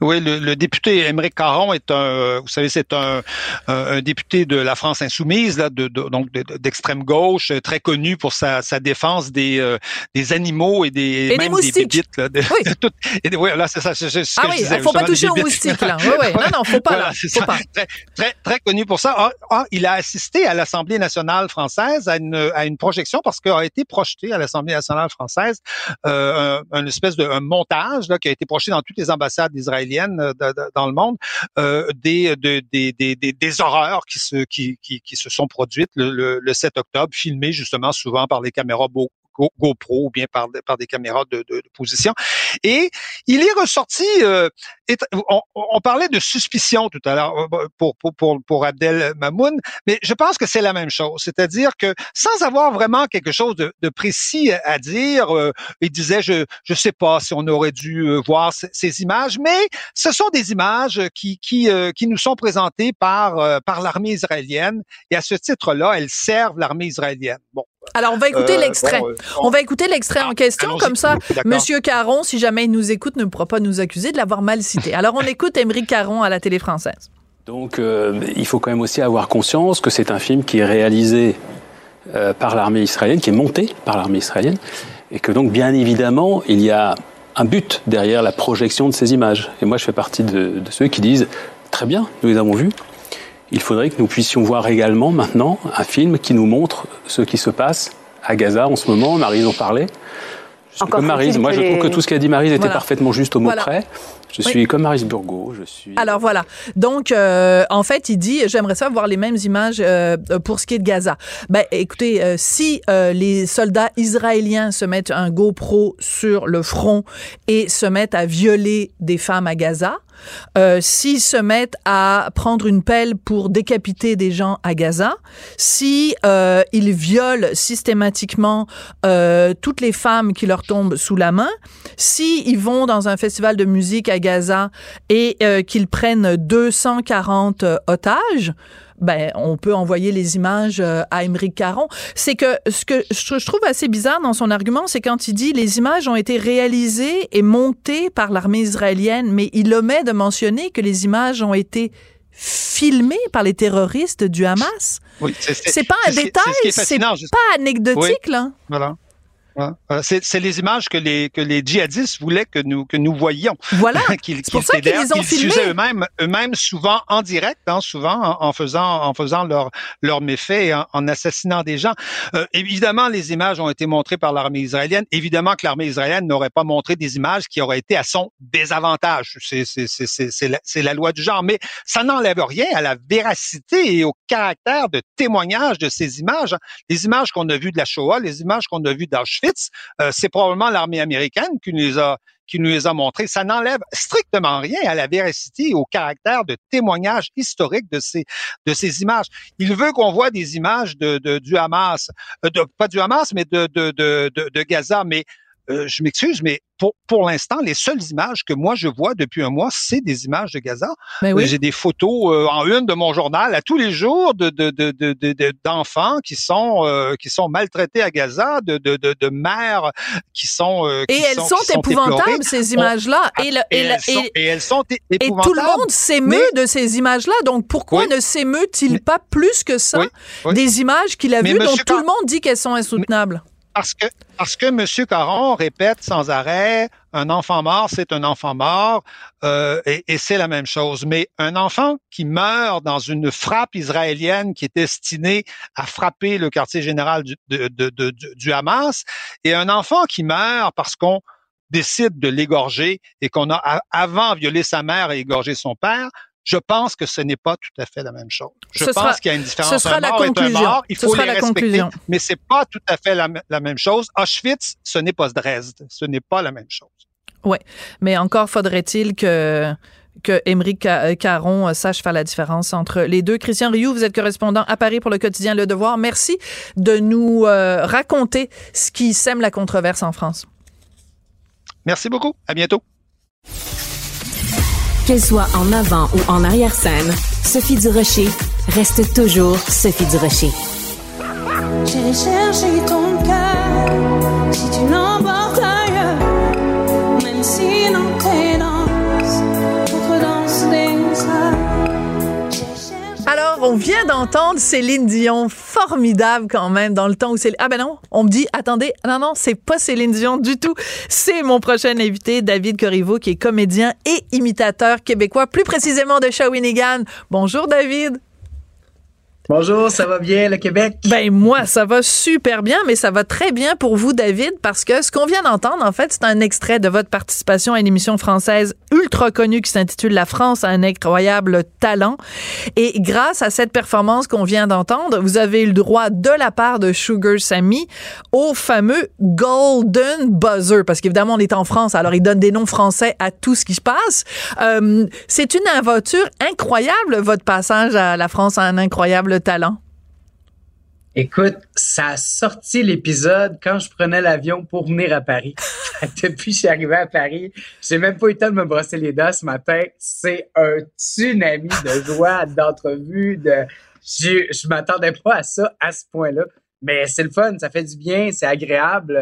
Oui, le, le député Émeric Caron est un, vous savez, c'est un, un, député de la France insoumise, là, de, de- donc de- d'extrême gauche, euh, très connu pour sa, sa défense des, euh, des animaux et des des même moustiques. des bébites. Là, de- Oui. de tout- et des- ouais, là, c'est ça. c'est- c'est ce Ah que je oui, disais, faut pas toucher des aux moustiques, là. Oui, oui. Non, non, faut pas, Voilà, là. c'est Faut ça. pas. Très, très, très connu pour ça. Ah, ah, il a assisté à l'Assemblée nationale française à une, à une projection parce qu'a été projeté à l'Assemblée nationale française euh, un, un espèce de un montage là, qui a été projeté dans toutes les ambassades israéliennes euh, dans le monde euh, des, de- des, des, des, horreurs qui se, qui, qui, qui se sont produites le, le, le 7 octobre, filmées justement souvent par les caméras Go- Go- GoPro ou bien par, des caméras de, position. Et il est ressorti, euh, on, parlait de suspicion tout à l'heure euh, pour, pour, pour, Abdel Mamoun, mais je pense que c'est la même chose. C'est-à-dire que sans avoir vraiment quelque chose de, précis à dire, euh, il disait, je je sais pas si on aurait dû euh, voir ces, images, mais ce sont des images qui qui qui nous sont présentées par par l'armée israélienne et à ce titre-là, elles servent l'armée israélienne. Bon. Alors, on va écouter Euh, l'extrait. bon, euh, on va écouter l'extrait en question, allons-y. comme ça. Monsieur Caron, si jamais il nous écoute, ne pourra pas nous accuser de l'avoir mal cité. Alors, on écoute Émeric Caron à la télé française. Donc euh, il faut quand même aussi avoir conscience que c'est un film qui est réalisé euh, par l'armée israélienne, qui est monté par l'armée israélienne, et que donc bien évidemment il y a un but derrière la projection de ces images. Et moi je fais partie de, de ceux qui disent très bien, nous les avons vus. Il faudrait que nous puissions voir également maintenant un film qui nous montre ce qui se passe à Gaza en ce moment. Marise en parlait. Je suis Encore comme Marise. Moi, je trouve que tout ce qu'a dit Marise était Voilà. parfaitement juste au mot Voilà. près. Je Oui. suis comme Marise Burgot. Je suis. Alors voilà. Donc euh, en fait, il dit j'aimerais ça voir les mêmes images euh, pour ce qui est de Gaza. Ben écoutez, euh, si euh, les soldats israéliens se mettent un GoPro sur le front et se mettent à violer des femmes à Gaza, euh, s'ils se mettent à prendre une pelle pour décapiter des gens à Gaza, si euh, ils violent systématiquement euh, toutes les femmes qui leur tombent sous la main, si ils vont dans un festival de musique à Gaza et qu'ils prennent 240 euh, otages, ben, on peut envoyer les images euh, à Émeric Caron. C'est que ce que je trouve assez bizarre dans son argument, c'est quand il dit les images ont été réalisées et montées par l'armée israélienne, mais il omet de mentionner que les images ont été filmées par les terroristes du Hamas. Oui, C'est pas un détail, c'est ce pas anecdotique, Oui. là. Voilà. Euh, c'est les images que les que les djihadistes voulaient que nous que nous voyions. Voilà. qu'ils c'est pour ça qu'ils les ont filmés. eux-mêmes eux-mêmes souvent en direct, hein, souvent en, faisant en faisant leur leur méfait, en, en assassinant des gens. Euh, évidemment, les images ont été montrées par l'armée israélienne. Évidemment que l'armée israélienne n'aurait pas montré des images qui auraient été à son désavantage. C'est c'est c'est c'est la, la loi du genre, mais ça n'enlève rien à la véracité et au caractère de témoignage de ces images. Les images qu'on a vues de la Shoah, les images qu'on a vues d'Auschwitz euh, c'est probablement l'armée américaine qui nous les a qui nous les a montrés. Ça n'enlève strictement rien à la véracité et au caractère de témoignage historique de ces de ces images. Il veut qu'on voit des images de, de du Hamas, euh, de, pas du Hamas, mais de de, de, de Gaza. Mais euh, je m'excuse, mais pour, pour l'instant, les seules images que moi je vois depuis un mois, c'est des images de Gaza. Ben oui. J'ai des photos euh, en une de mon journal à tous les jours de, de, de, de d'enfants qui sont euh, qui sont maltraités à Gaza, de, de, de, de mères qui sont qui et elles sont, épouvantables ces images-là. et, et, elles sont, et, elles sont épouvantables. Et tout le monde s'émeut de ces images-là. Donc pourquoi ne s'émeut-il pas plus que ça des images qu'il a vues dont tout le monde dit qu'elles sont insoutenables? Parce que, parce que M. Caron répète sans arrêt, un enfant mort, c'est un enfant mort, euh, et, et c'est la même chose. Mais un enfant qui meurt dans une frappe israélienne qui est destinée à frapper le quartier général du, du Hamas, et un enfant qui meurt parce qu'on décide de l'égorger et qu'on a avant violé sa mère et égorgé son père, je pense que ce n'est pas tout à fait la même chose. Je pense qu'il y a une différence. Ce sera un la mort conclusion. un mort, il ce faut sera les la respecter, conclusion. mais c'est pas tout à fait la, la, même chose. Auschwitz, ce n'est pas Dresde, ce n'est pas la même chose. Oui, mais encore faudrait-il que que Émeric Caron sache faire la différence entre les deux. Christian Rioux, vous êtes correspondant à Paris pour le quotidien Le Devoir. Merci de nous euh, raconter ce qui sème la controverse en France. Merci beaucoup. À bientôt. Qu'elle soit en avant ou en arrière-scène, Sophie Durocher reste toujours Sophie Durocher. J'ai cherché ton cœur, si tu l'emportes ailleurs, même si dans Alors, on vient d'entendre Céline Dion, formidable quand même, dans le temps où c'est... Ah ben non, on me dit, attendez, non, non, c'est pas Céline Dion du tout. C'est mon prochain invité, David Corriveau, qui est comédien et imitateur québécois, plus précisément de Shawinigan. Bonjour, David. Bonjour, ça va bien le Québec? Ben moi, ça va super bien, mais ça va très bien pour vous, David, parce que ce qu'on vient d'entendre, en fait, c'est un extrait de votre participation à une émission française ultra connue qui s'intitule La France a un incroyable talent. Et grâce à cette performance qu'on vient d'entendre, vous avez eu le droit de la part de Sugar Sammy au fameux Golden Buzzer, parce qu'évidemment, on est en France, alors ils donnent des noms français à tout ce qui se passe. Euh, c'est une aventure incroyable, votre passage à la France a un incroyable talent? Écoute, ça a sorti l'épisode quand je prenais l'avion pour venir à Paris. Depuis que je suis arrivé à Paris, j'ai même pas eu le temps de me brosser les dents ce matin. C'est un tsunami de joie, d'entrevues, de... Je, je m'attendais pas à ça à ce point-là. Mais c'est le fun, ça fait du bien, c'est agréable.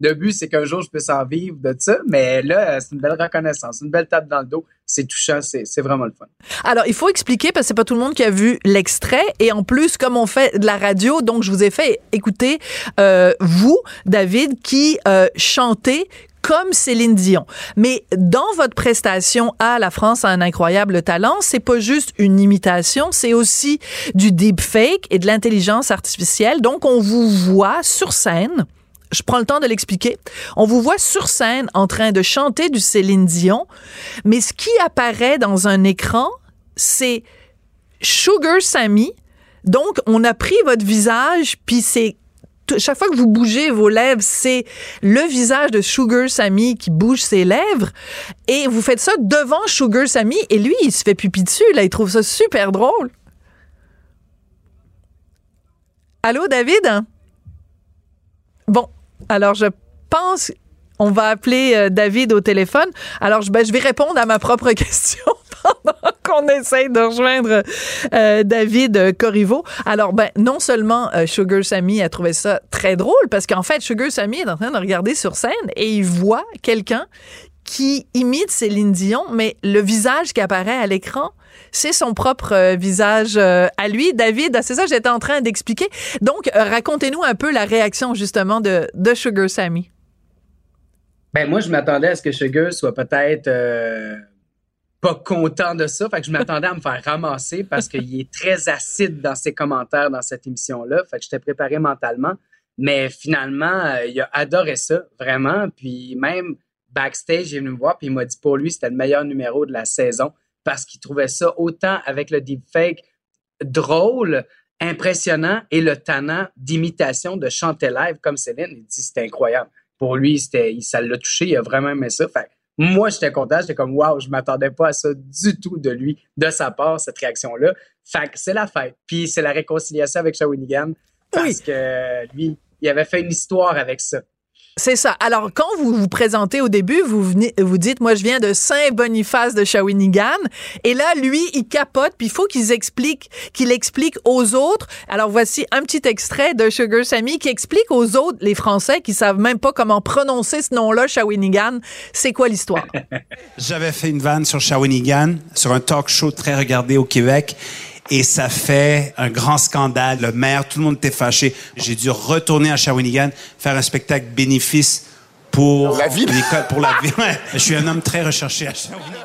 Le but, c'est qu'un jour, je puisse en vivre de ça. Mais là, c'est une belle reconnaissance, une belle tape dans le dos. C'est touchant, c'est vraiment le fun. Alors, il faut expliquer, parce que c'est pas tout le monde qui a vu l'extrait. Et en plus, comme on fait de la radio, donc je vous ai fait écouter, euh, vous, David, qui euh, chantez comme Céline Dion. Mais dans votre prestation à La France a un incroyable talent, c'est pas juste une imitation, c'est aussi du deepfake et de l'intelligence artificielle. Donc, on vous voit sur scène je prends le temps de l'expliquer. On vous voit sur scène en train de chanter du Céline Dion, mais ce qui apparaît dans un écran, c'est Sugar Sammy. Donc, on a pris votre visage, puis c'est chaque fois que vous bougez vos lèvres, c'est le visage de Sugar Sammy qui bouge ses lèvres. Et vous faites ça devant Sugar Sammy. Et lui, il se fait pipi dessus. Là, il trouve ça super drôle. Allô, David? Bon, alors je pense on va appeler euh, David au téléphone. Alors, je, ben, vais répondre à ma propre question pendant qu'on essaye de rejoindre euh, David Corriveau. Alors, ben, non seulement euh, Sugar Sammy a trouvé ça très drôle, parce qu'en fait, Sugar Sammy est en train de regarder sur scène et il voit quelqu'un qui imite Céline Dion, mais le visage qui apparaît à l'écran, c'est son propre euh, visage euh, à lui. David, c'est ça que j'étais en train d'expliquer. Donc, euh, racontez-nous un peu la réaction justement de, de Sugar Sammy. Ben moi, je m'attendais à ce que Sugar soit peut-être pas content de ça. Fait que je m'attendais à me faire ramasser parce qu'il est très acide dans ses commentaires dans cette émission-là. Fait que j'étais préparé mentalement. Mais finalement, il a adoré ça, vraiment. Puis même backstage, il est venu me voir, puis il m'a dit pour lui, c'était le meilleur numéro de la saison parce qu'il trouvait ça autant avec le deepfake drôle, impressionnant et le talent d'imitation de chanter live comme Céline. Il dit c'était incroyable. Pour lui, c'était, ça l'a touché, il a vraiment aimé ça. Fait moi, j'étais content, j'étais comme waouh, je m'attendais pas à ça du tout de lui, de sa part, cette réaction-là. Fait que c'est la fête. Puis c'est la réconciliation avec Shawinigan parce que lui, il avait fait une histoire avec ça. C'est ça. Alors, quand vous vous présentez au début, vous vous dites, moi, je viens de Saint-Boniface de Shawinigan. Et là, lui, il capote, puis il faut qu'il explique, qu'il explique aux autres. Alors, voici un petit extrait de Sugar Sammy qui explique aux autres, les Français, qui savent même pas comment prononcer ce nom-là, Shawinigan. C'est quoi l'histoire? J'avais fait une vanne sur Shawinigan, sur un talk show très regardé au Québec. Et ça fait un grand scandale. Le maire, tout le monde était fâché. J'ai dû retourner à Shawinigan, faire un spectacle bénéfice pour la vie. Pour la vie. Je suis un homme très recherché à Shawinigan.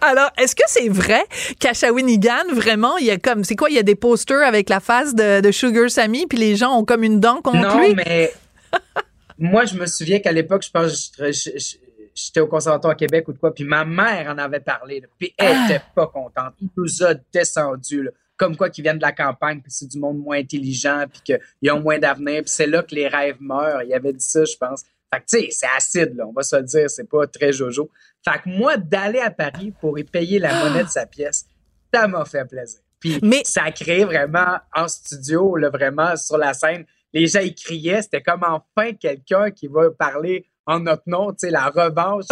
Alors, est-ce que c'est vrai qu'à Shawinigan, vraiment, il y a comme, c'est quoi, il y a des posters avec la face de, de Sugar Sammy, puis les gens ont comme une dent contre non, lui? mais moi, je me souviens qu'à l'époque, je pense, je- je- je- j'étais au conservatoire à Québec ou de quoi, puis ma mère en avait parlé, là, puis elle Ah! était pas contente. Il nous a descendu, là, comme quoi qu'ils viennent de la campagne, puis c'est du monde moins intelligent, puis qu'ils ont moins d'avenir, puis c'est là que les rêves meurent. Il avait dit ça, je pense. Fait que, tu sais, c'est acide, là, on va se le dire, c'est pas très jojo. Fait que moi, d'aller à Paris pour y payer la monnaie de sa pièce, ça m'a fait plaisir. Puis ça a créé vraiment en studio, là, vraiment sur la scène, les gens ils criaient, c'était comme enfin quelqu'un qui va parler en notre nom, tu sais, la revanche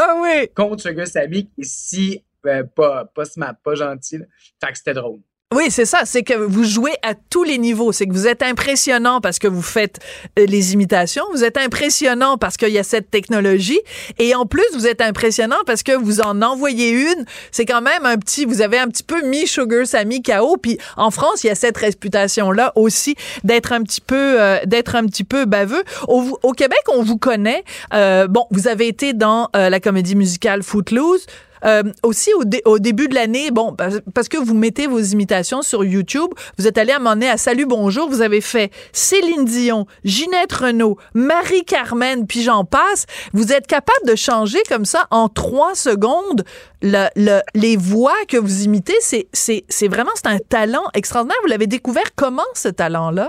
contre Sugar Sammy qui si euh, pas, pas smart, pas gentil. là. Fait que c'était drôle. Oui, c'est ça. C'est que vous jouez à tous les niveaux. C'est que vous êtes impressionnant parce que vous faites euh, les imitations. Vous êtes impressionnant parce qu'il y a cette technologie. Et en plus, vous êtes impressionnant parce que vous en envoyez une. C'est quand même un petit, vous avez un petit peu mis Sugar Sammy KO. Puis en France, il y a cette réputation-là aussi d'être un petit peu, euh, d'être un petit peu baveux. Au, Québec, on vous connaît. Euh, bon, vous avez été dans euh, la comédie musicale Footloose. Euh, aussi au, dé- au début de l'année, bon, parce parce que vous mettez vos imitations sur YouTube, vous êtes allé à un moment à Salut Bonjour, vous avez fait Céline Dion, Ginette Renault, Marie-Carmen, puis j'en passe. Vous êtes capable de changer comme ça en trois secondes le, le- les voix que vous imitez. C'est vraiment, c'est un talent extraordinaire. Vous l'avez découvert comment, ce talent-là?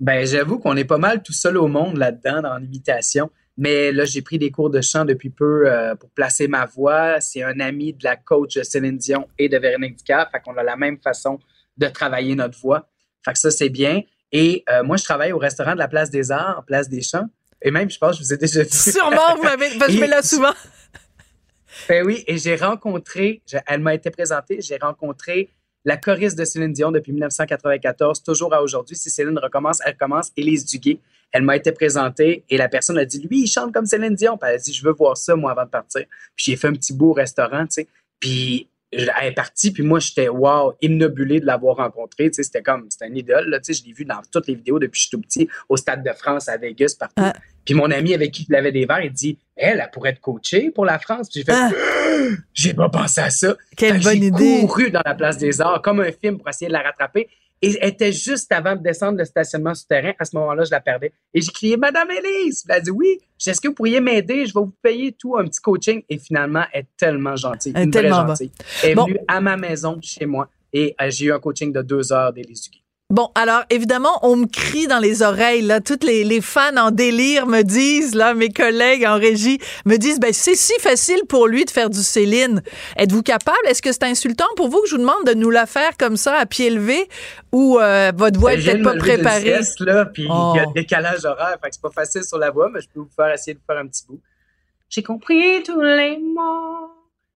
Ben, j'avoue qu'on est pas mal tout seul au monde là-dedans, dans l'imitation. Mais là, j'ai pris des cours de chant depuis peu euh, pour placer ma voix. C'est un ami de la coach Céline Dion et de Véronique Dicard. Fait qu'on a la même façon de travailler notre voix. Fait que ça, c'est bien. Et euh, moi, je travaille au restaurant de la Place des Arts, Place des Champs. Et même, je pense que je vous ai déjà dit. Sûrement, vous m'avez, je vais là souvent. Ben oui, et j'ai rencontré, je- elle m'a été présentée, j'ai rencontré la choriste de Céline Dion depuis 1994, toujours à aujourd'hui. Si Céline recommence, elle recommence. Élise Duguay, elle m'a été présentée et la personne a dit, lui, il chante comme Céline Dion. Puis elle a dit, je veux voir ça, moi, avant de partir. Puis j'ai fait un petit beau restaurant, tu sais. Puis elle est partie, puis moi, j'étais, wow, imnobulé de l'avoir rencontrée. Tu sais, c'était comme, c'était un idole, là. Tu sais, je l'ai vu dans toutes les vidéos depuis que je suis tout petit, au Stade de France, à Vegas, partout. Puis mon ami avec qui je l'avais des verres, il dit, elle, elle pourrait être coachée pour la France. Puis j'ai fait, j'ai pas pensé à ça. Quelle bonne j'ai idée. couru dans la place des arts comme un film pour essayer de la rattraper. Et elle était juste avant de descendre le stationnement souterrain. À ce moment-là, je la perdais. Et j'ai crié, Madame Élise! Elle a dit, oui, est-ce que vous pourriez m'aider? Je vais vous payer tout, un petit coaching. Et finalement, elle est tellement gentille. Elle est une vraie tellement gentille. Elle est Bon. venue à ma maison, chez moi. Et euh, j'ai eu un coaching de deux heures d'Élise Duguay. Bon, alors évidemment, on me crie dans les oreilles, là, toutes les, les fans en délire me disent, là, mes collègues en régie me disent, ben c'est si facile pour lui de faire du Céline. Êtes-vous capable? Est-ce que c'est insultant pour vous que je vous demande de nous la faire comme ça à pied levé ou euh, votre voix est Ben, viens peut-être pas préparée? sieste, là, puis il y a Oh. le décalage horaire, fait que c'est pas facile sur la voix, mais je peux vous faire essayer de vous faire un petit bout. J'ai compris tous les mots,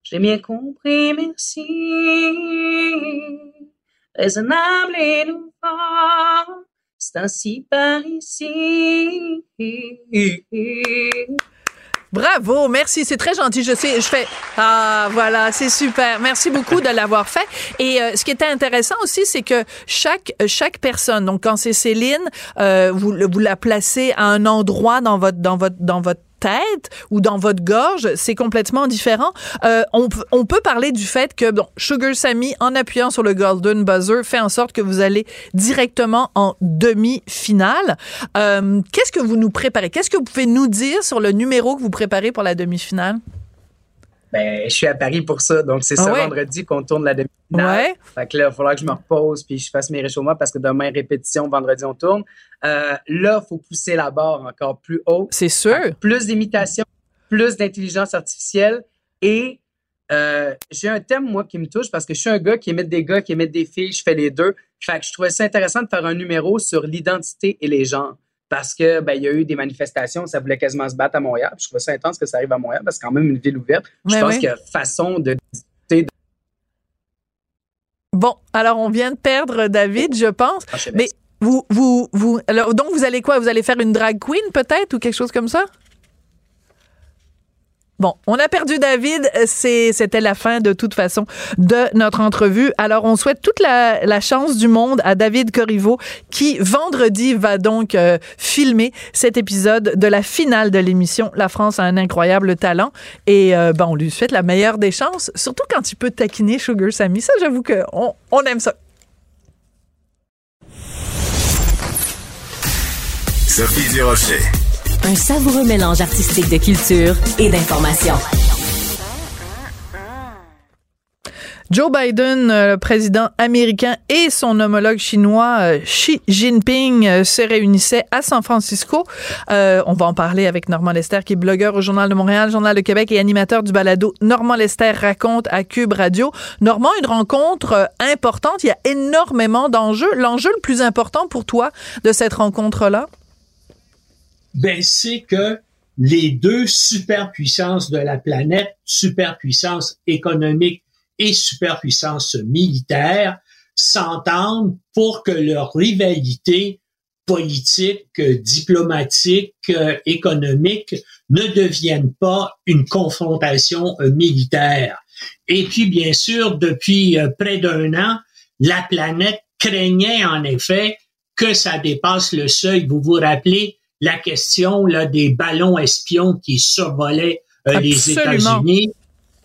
j'ai bien compris, merci. Raisonnable et nouveau, c'est ainsi par ici. Bravo! Merci, c'est très gentil. Je sais, je fais ah voilà, c'est super. Merci beaucoup de l'avoir fait. Et euh, ce qui était intéressant aussi, c'est que chaque chaque personne, donc quand c'est Céline, euh, vous vous la placez à un endroit dans votre dans votre dans votre tête ou dans votre gorge, c'est complètement différent. Euh, on, peut parler du fait que bon, Sugar Sammy, en appuyant sur le Golden Buzzer, fait en sorte que vous allez directement en demi-finale. Euh, Qu'est-ce que vous nous préparez? Qu'est-ce que vous pouvez nous dire sur le numéro que vous préparez pour la demi-finale? Ben, je suis à Paris pour ça. Donc, c'est Ah ce ouais? vendredi qu'on tourne la demi-finale. Ouais. Fait que là, il va falloir que je me repose puis je fasse mes réchauffements parce que demain, répétition, vendredi, on tourne. Euh, là, il faut pousser la barre encore plus haut. C'est sûr. Plus d'imitation, plus d'intelligence artificielle et euh, j'ai un thème, moi, qui me touche parce que je suis un gars qui émet des gars, qui émet des filles, je fais les deux. Fait que je trouvais ça intéressant de faire un numéro sur l'identité et les genres. Parce que ben, il y a eu des manifestations, ça voulait quasiment se battre à Montréal. Je trouvais ça intense que ça arrive à Montréal parce que c'est quand même une ville ouverte. Je Ouais, pense y a façon de Bon, alors on vient de perdre David, je pense. Ah, Mais vous, vous, vous, alors donc vous allez quoi? Vous allez faire une drag queen peut-être ou quelque chose comme ça? Bon, on a perdu David. C'était la fin de toute façon de notre entrevue. Alors, on souhaite toute la, chance du monde à David Corriveau qui, vendredi, va donc euh, filmer cet épisode de la finale de l'émission. La France a un incroyable talent et euh, ben, on lui souhaite la meilleure des chances, surtout quand il peut taquiner Sugar Sammy. Ça, j'avoue que on, on aime ça. Sophie Durocher. Un savoureux mélange artistique de culture et d'information. Joe Biden, euh, le président américain, et son homologue chinois euh, Xi Jinping euh, se réunissaient à San Francisco. On va en parler avec Normand Lester, qui est blogueur au Journal de Montréal, Journal de Québec et animateur du balado Normand Lester raconte à Cube Radio. Normand, une rencontre importante. Il y a énormément d'enjeux. L'enjeu le plus important pour toi de cette rencontre-là? Ben, c'est que les deux superpuissances de la planète, superpuissance économique et superpuissance militaire, s'entendent pour que leur rivalité politique, diplomatique, économique ne devienne pas une confrontation militaire. Et puis, bien sûr, depuis euh, près d'un an, la planète craignait en effet que ça dépasse le seuil. Vous vous rappelez la question là, des ballons espions qui survolaient euh, les. États-Unis.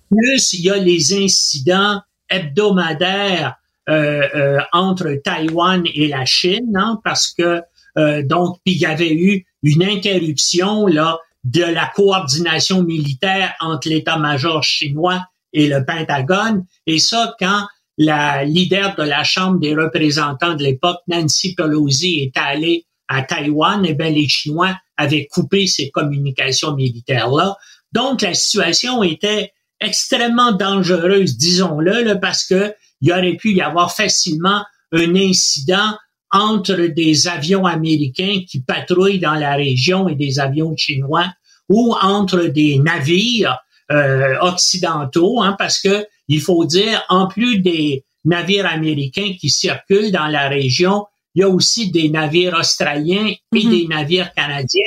Plus il y a les incidents hebdomadaires euh, euh, entre Taïwan et la Chine, hein, parce que euh, donc puis il y avait eu une interruption là de la coordination militaire entre l'état-major chinois et le Pentagone, et ça quand la leader de la Chambre des représentants de l'époque, Nancy Pelosi, est allée à Taïwan, eh les Chinois avaient coupé ces communications militaires-là. Donc, la situation était extrêmement dangereuse, disons-le, parce que il aurait pu y avoir facilement un incident entre des avions américains qui patrouillent dans la région et des avions chinois, ou entre des navires euh, occidentaux, hein, parce que il faut dire, en plus des navires américains qui circulent dans la région, il y a aussi des navires australiens et des navires canadiens.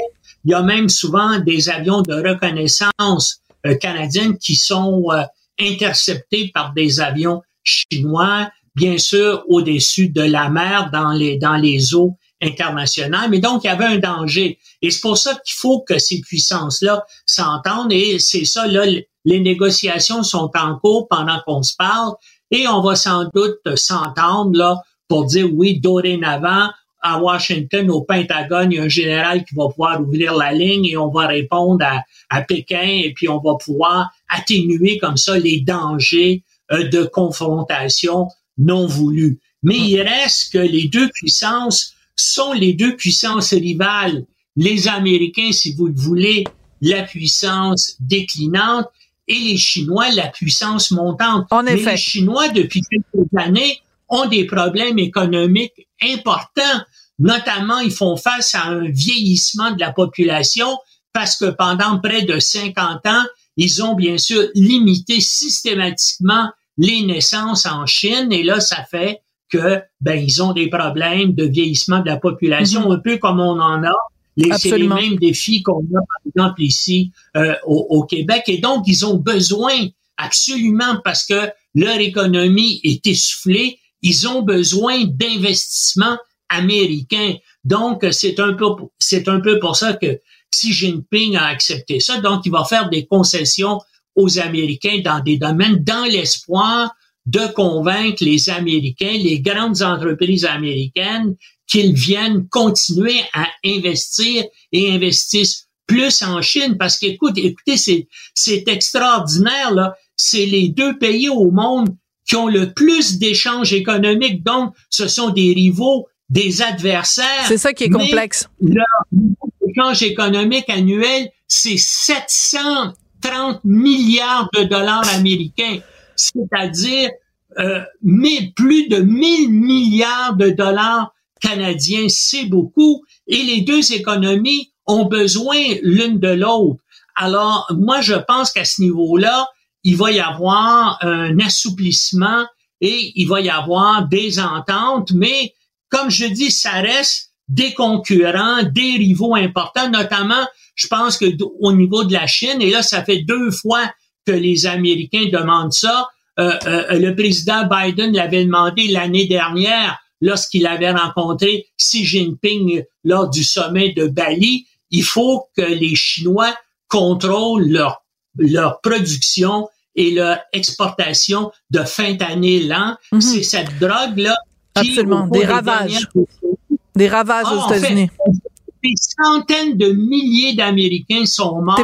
Il y a même souvent des avions de reconnaissance euh, canadiennes qui sont euh, interceptés par des avions chinois, bien sûr au-dessus de la mer dans les dans les eaux internationales. Mais donc il y avait un danger et c'est pour ça qu'il faut que ces puissances-là s'entendent et c'est ça là les négociations sont en cours pendant qu'on se parle et on va sans doute s'entendre là pour dire oui, dorénavant, à Washington, au Pentagone, il y a un général qui va pouvoir ouvrir la ligne et on va répondre à, à Pékin et puis on va pouvoir atténuer comme ça les dangers euh, de confrontation non voulue. Mais il reste que les deux puissances sont les deux puissances rivales. Les Américains, si vous le voulez, la puissance déclinante et les Chinois, la puissance montante. En Mais effet. les Chinois, depuis quelques années, ont des problèmes économiques importants. Notamment, ils font face à un vieillissement de la population parce que pendant près de 50 ans, ils ont bien sûr limité systématiquement les naissances en Chine et là, ça fait que ben ils ont des problèmes de vieillissement de la population, un peu comme on en a Les, c'est les mêmes défis qu'on a, par exemple, ici euh, au, au Québec. Et donc, ils ont besoin absolument, parce que leur économie est essoufflée, ils ont besoin d'investissements américains. Donc, c'est un peu, c'est un peu pour ça que Xi Jinping a accepté ça. Donc, il va faire des concessions aux Américains dans des domaines dans l'espoir de convaincre les Américains, les grandes entreprises américaines, qu'ils viennent continuer à investir et investissent plus en Chine parce qu'écoute, écoutez, c'est, c'est extraordinaire, là. C'est les deux pays au monde qui ont le plus d'échanges économiques. Donc, ce sont des rivaux, des adversaires. C'est ça qui est mais complexe. Leur échange économique annuel, c'est 730 milliards de dollars américains. C'est-à-dire euh, mille- plus de 1000 milliards de dollars canadiens. C'est beaucoup. Et les deux économies ont besoin l'une de l'autre. Alors, moi, je pense qu'à ce niveau-là, il va y avoir un assouplissement et il va y avoir des ententes, mais comme je dis, ça reste des concurrents, des rivaux importants, notamment, je pense que au niveau de la Chine, et là, ça fait deux fois que les Américains demandent ça. Euh, euh, le président Biden l'avait demandé l'année dernière lorsqu'il avait rencontré Xi Jinping lors du sommet de Bali. Il faut que les Chinois contrôlent leur, leur production et leur exportation de fentanyl. C'est cette drogue-là qui, Mhm. Absolument. Des ravages. Des ravages ah, aux fait, États-Unis. des centaines de milliers d'Américains sont morts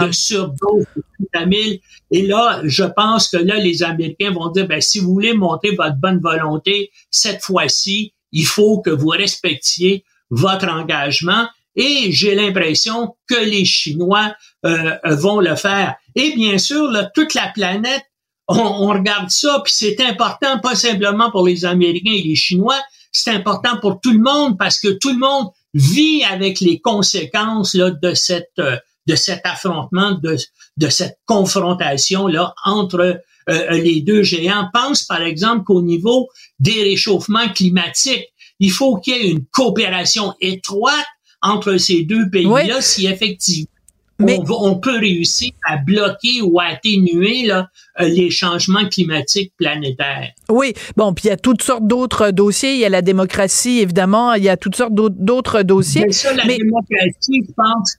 de surdose de fentanyl. Et là, je pense que là, les Américains vont dire, ben, si vous voulez montrer votre bonne volonté, cette fois-ci, il faut que vous respectiez votre engagement. Et j'ai l'impression que les Chinois euh, vont le faire. Et bien sûr, là, toute la planète, on, on regarde ça, puis c'est important, pas simplement pour les Américains et les Chinois, c'est important pour tout le monde parce que tout le monde vit avec les conséquences là, de cette euh, de cet affrontement, de, de cette confrontation là entre euh, les deux géants. Pense par exemple qu'au niveau des réchauffements climatiques, il faut qu'il y ait une coopération étroite entre ces deux pays-là si effectivement on, va- on peut réussir à bloquer ou à atténuer là, euh, les changements climatiques planétaires. Oui, bon, puis il y a toutes sortes d'autres dossiers. Il y a la démocratie, évidemment. Il y a toutes sortes d'autres- dossiers. Mais ça, la démocratie, je pense,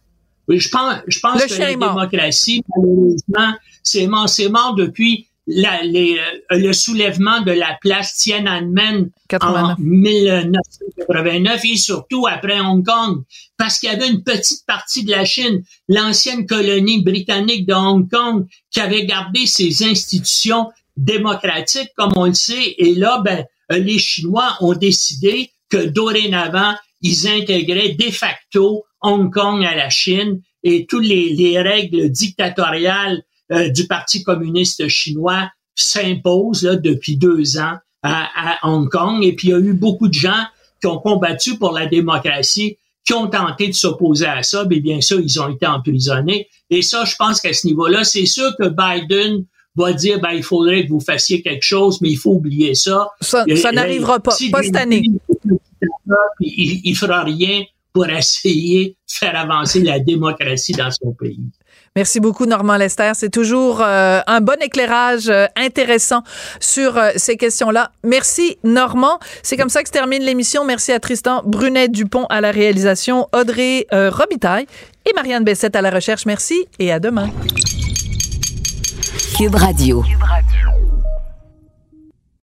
oui, je pense, je pense Le que la démocratie, malheureusement, c'est mort, c'est mort depuis la- les, euh, le soulèvement de la place Tiananmen 89. en 1989 et surtout après Hong Kong, parce qu'il y avait une petite partie de la Chine, l'ancienne colonie britannique de Hong Kong, qui avait gardé ses institutions démocratiques, comme on le sait, et là, ben, euh, les Chinois ont décidé que dorénavant, ils intégraient de facto Hong Kong à la Chine. Et toutes les, les règles dictatoriales euh, du Parti communiste chinois s'imposent là, depuis deux ans à, à Hong Kong. Et puis, il y a eu beaucoup de gens qui ont combattu pour la démocratie, qui ont tenté de s'opposer à ça, mais bien sûr, ils ont été emprisonnés. Et ça, je pense qu'à ce niveau-là, c'est sûr que Biden va dire, ben, il faudrait que vous fassiez quelque chose, mais il faut oublier ça. Ça- ça et- n'arrivera pas, si pas cette année. Il, il fera rien pour essayer de faire avancer la démocratie dans son pays. Merci beaucoup, Normand Lester. C'est toujours euh, un bon éclairage euh, intéressant sur euh, ces questions-là. Merci, Normand. C'est comme ça que se termine l'émission. Merci à Tristan Brunet-Dupont à la réalisation, Audrey Robitaille et Marianne Bessette à la recherche. Merci et à demain. Cube Radio.